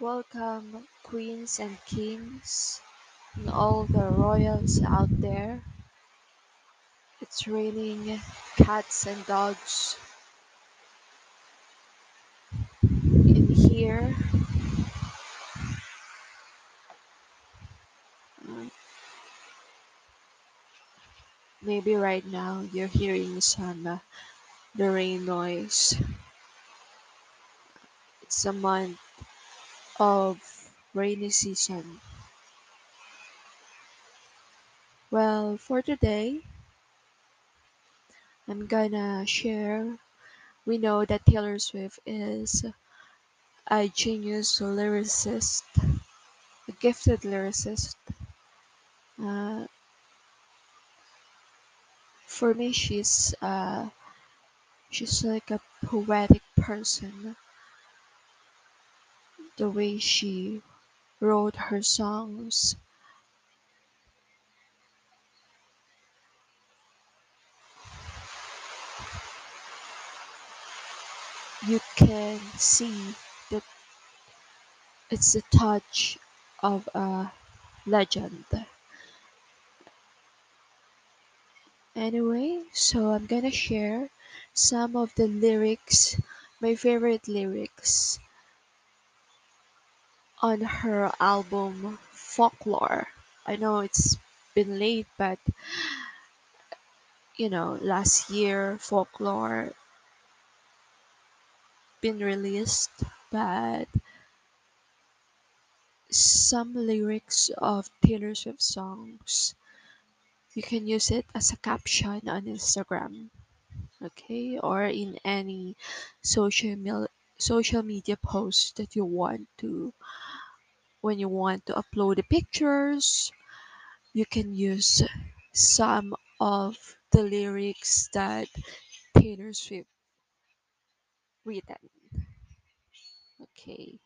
Welcome, queens and kings, and all the royals out there. It's raining cats and dogs in here. Maybe right now you're hearing some uh, the rain noise. It's a month of rainy season. Well, for today, I'm gonna share. We know that Taylor Swift is a genius lyricist, a gifted lyricist. Uh, for me, she's uh, she's like a poetic person. The way she wrote her songs, you can see that it's the touch of a legend. Anyway, so I'm gonna share some of the lyrics, my favorite lyrics on her album Folklore. I know it's been late, but you know, last year Folklore been released, but some lyrics of Taylor Swift songs you can use it as a caption on Instagram, okay, or in any social mil- social media post that you want to when you want to upload the pictures you can use some of the lyrics that Taylor Swift written. Okay,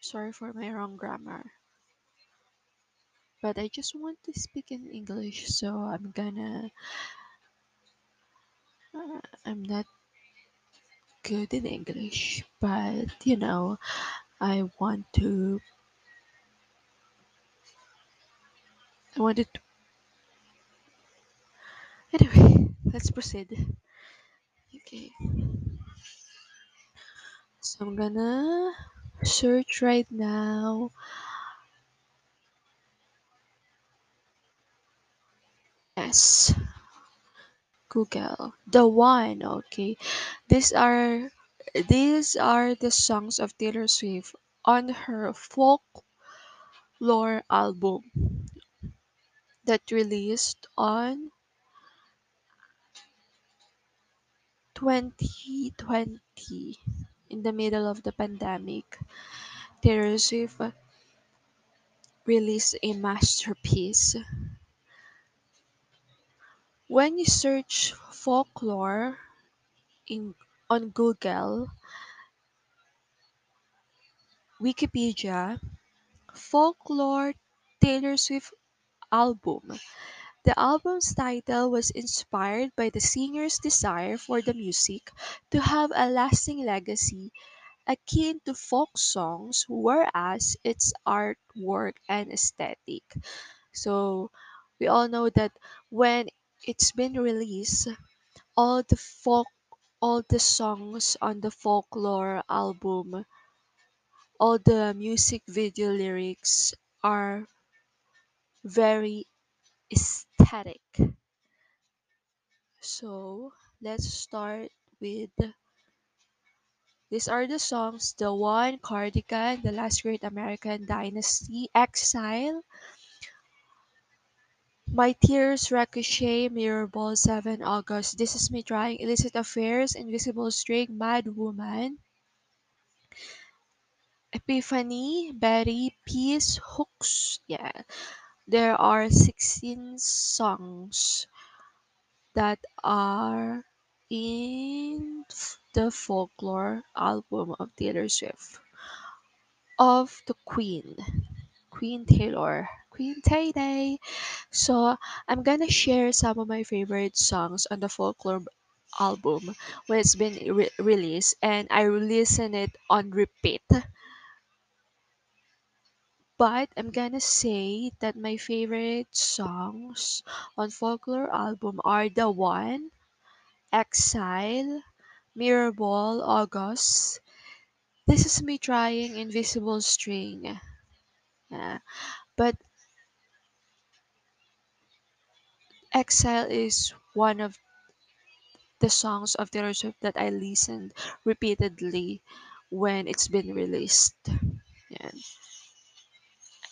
sorry for my wrong grammar, but I just want to speak in English, so I'm gonna. Uh, I'm not good in English, but you know, I want to. I wanted to. Anyway, let's proceed. Okay, so I'm gonna search right now. Yes, Google. The one, okay. These are these are the songs of Taylor Swift on her folklore album that released on 2020 in the middle of the pandemic. Taylor Swift released a masterpiece. When you search folklore in on Google, Wikipedia, folklore Taylor Swift album The album's title was inspired by the singer's desire for the music to have a lasting legacy akin to folk songs, whereas its artwork and aesthetic. So, we all know that when it's been released, all the folk all the songs on the folklore album, all the music video lyrics are very aesthetic. So let's start with these are the songs The One, Cardigan, The Last Great American Dynasty, Exile, My Tears, Ricochet, Mirrorball, 7 August, This Is Me Trying, Illicit Affairs, Invisible String, Mad Woman, Epiphany, Betty, Peace, Hoax. Yeah, there are 16 songs that are in the folklore album of Taylor Swift of the Queen, Queen Taylor, Queen Tay Day. So I'm gonna share some of my favorite songs on the folklore album when it's been re- released and I listen it on repeat. But I'm gonna say that my favorite songs on folklore album are the one Exile, Mirrorball, August. This is me trying Invisible String. Yeah. But Exile is one of the songs of Taylor Swift that I listened repeatedly when it's been released.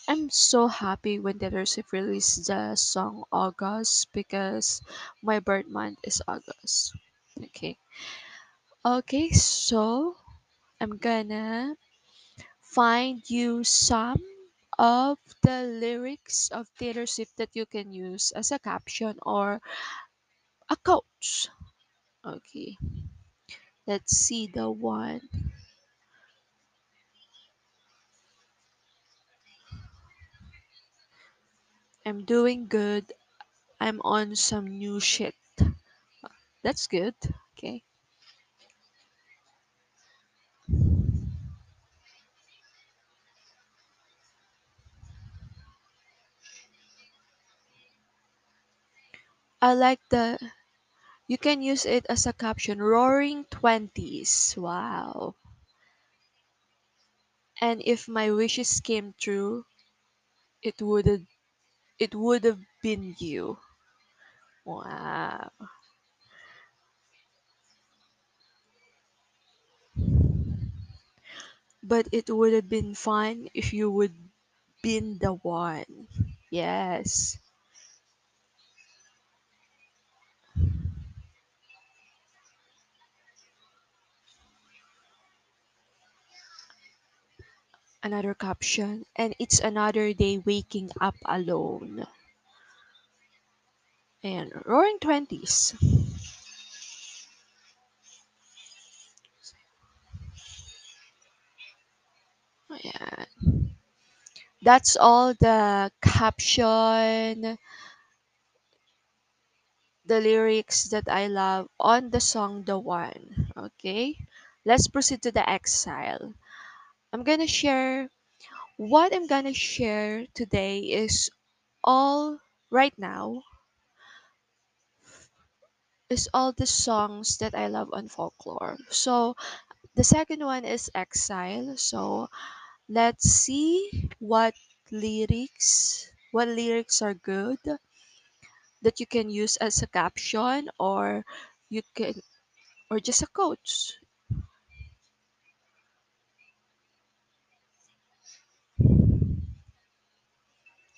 I'm so happy when Taylor Swift released the song August because my birth month is August. Okay. Okay, so I'm gonna find you some of the lyrics of Taylor Swift that you can use as a caption or a coach. Okay, let's see the one. I'm doing good. I'm on some new shit. That's good. Okay. I like the you can use it as a caption roaring 20s. Wow. And if my wishes came true, it would it would have been you. Wow. But it would have been fine if you would been the one. Yes. Another caption. And it's another day waking up alone. And roaring 20s. Yeah. That's all the caption, the lyrics that I love on the song The One. Okay. Let's proceed to the exile. I'm gonna share what I'm gonna share today is all right now is all the songs that I love on folklore. So the second one is Exile. So let's see what lyrics what lyrics are good that you can use as a caption or you can or just a quote.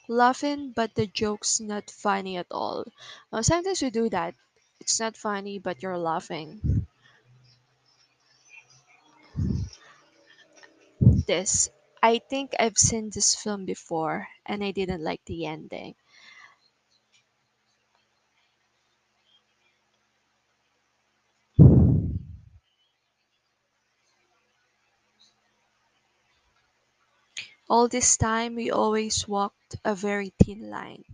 Laughing but the joke's not funny at all. Uh, sometimes we do that. It's not funny but you're laughing. This I think I've seen this film before and I didn't like the ending. All this time we always walked a very thin line.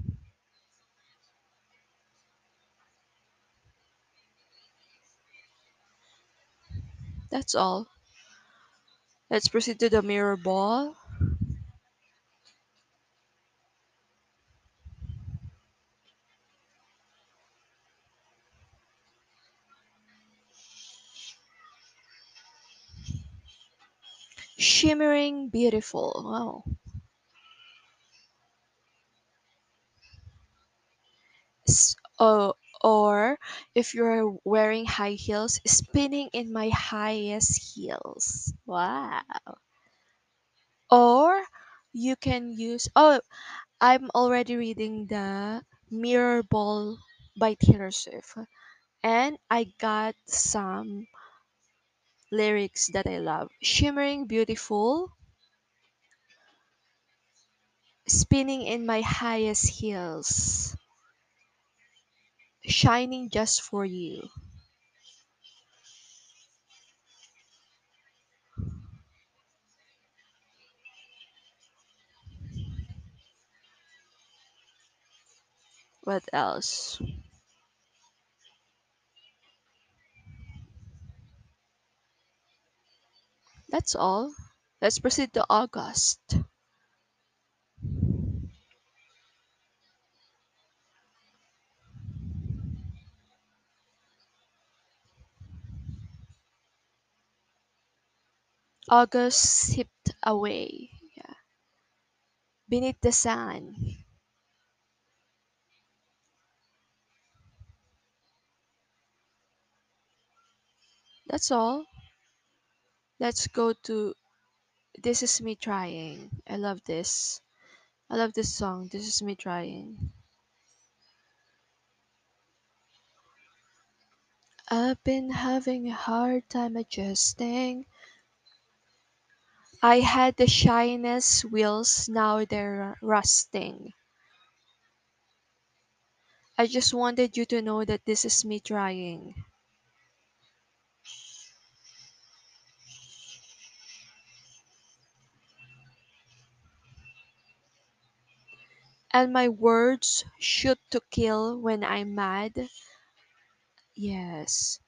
That's all. Let's proceed to the mirror ball. Shimmering beautiful. Wow. Oh, or if you're wearing high heels, spinning in my highest heels. Wow. Or you can use oh I'm already reading the Mirror Ball by Taylor Swift. And I got some lyrics that I love. Shimmering beautiful, spinning in my highest heels, shining just for you. What else? That's all. Let's proceed to August. August slipped away. Yeah. Beneath the sun. That's all. Let's go to This Is Me Trying. I love this. I love this song. This is me trying. I've been having a hard time adjusting. I had the shyness wheels, now they're rusting. I just wanted you to know that this is me trying. And my words shoot to kill when I'm mad. Yes,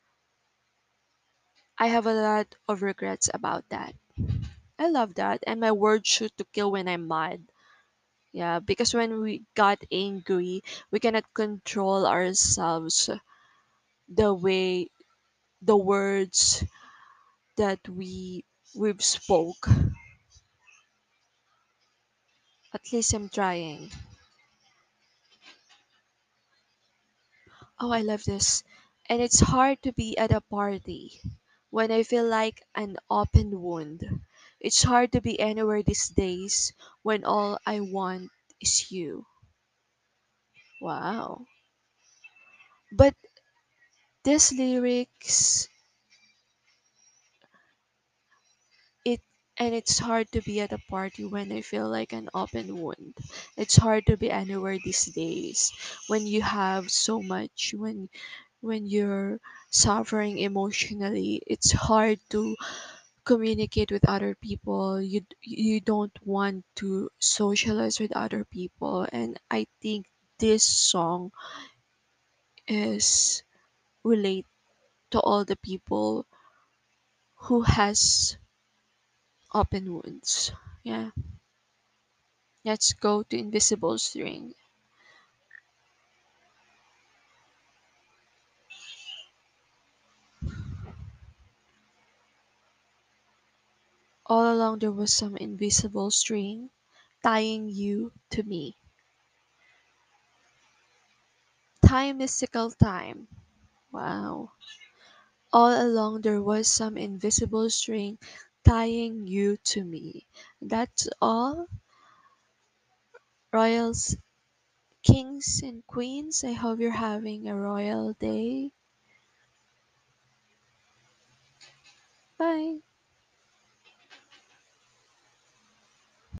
I have a lot of regrets about that. I love that. And my words shoot to kill when I'm mad. Yeah, because when we got angry, we cannot control ourselves the way the words that we we've spoke. At least I'm trying. Oh, I love this. And it's hard to be at a party when I feel like an open wound. It's hard to be anywhere these days when all I want is you. Wow. But these lyrics and it's hard to be at a party when I feel like an open wound. It's hard to be anywhere these days when you have so much when when you're suffering emotionally. It's hard to communicate with other people. You you don't want to socialize with other people and I think this song is relate to all the people who has open wounds. Yeah. Let's go to Invisible String. All along there was some invisible string tying you to me. Time mystical time. Wow. All along there was some invisible string tying you to me. That's all. Royals, kings, and queens, I hope you're having a royal day. Bye.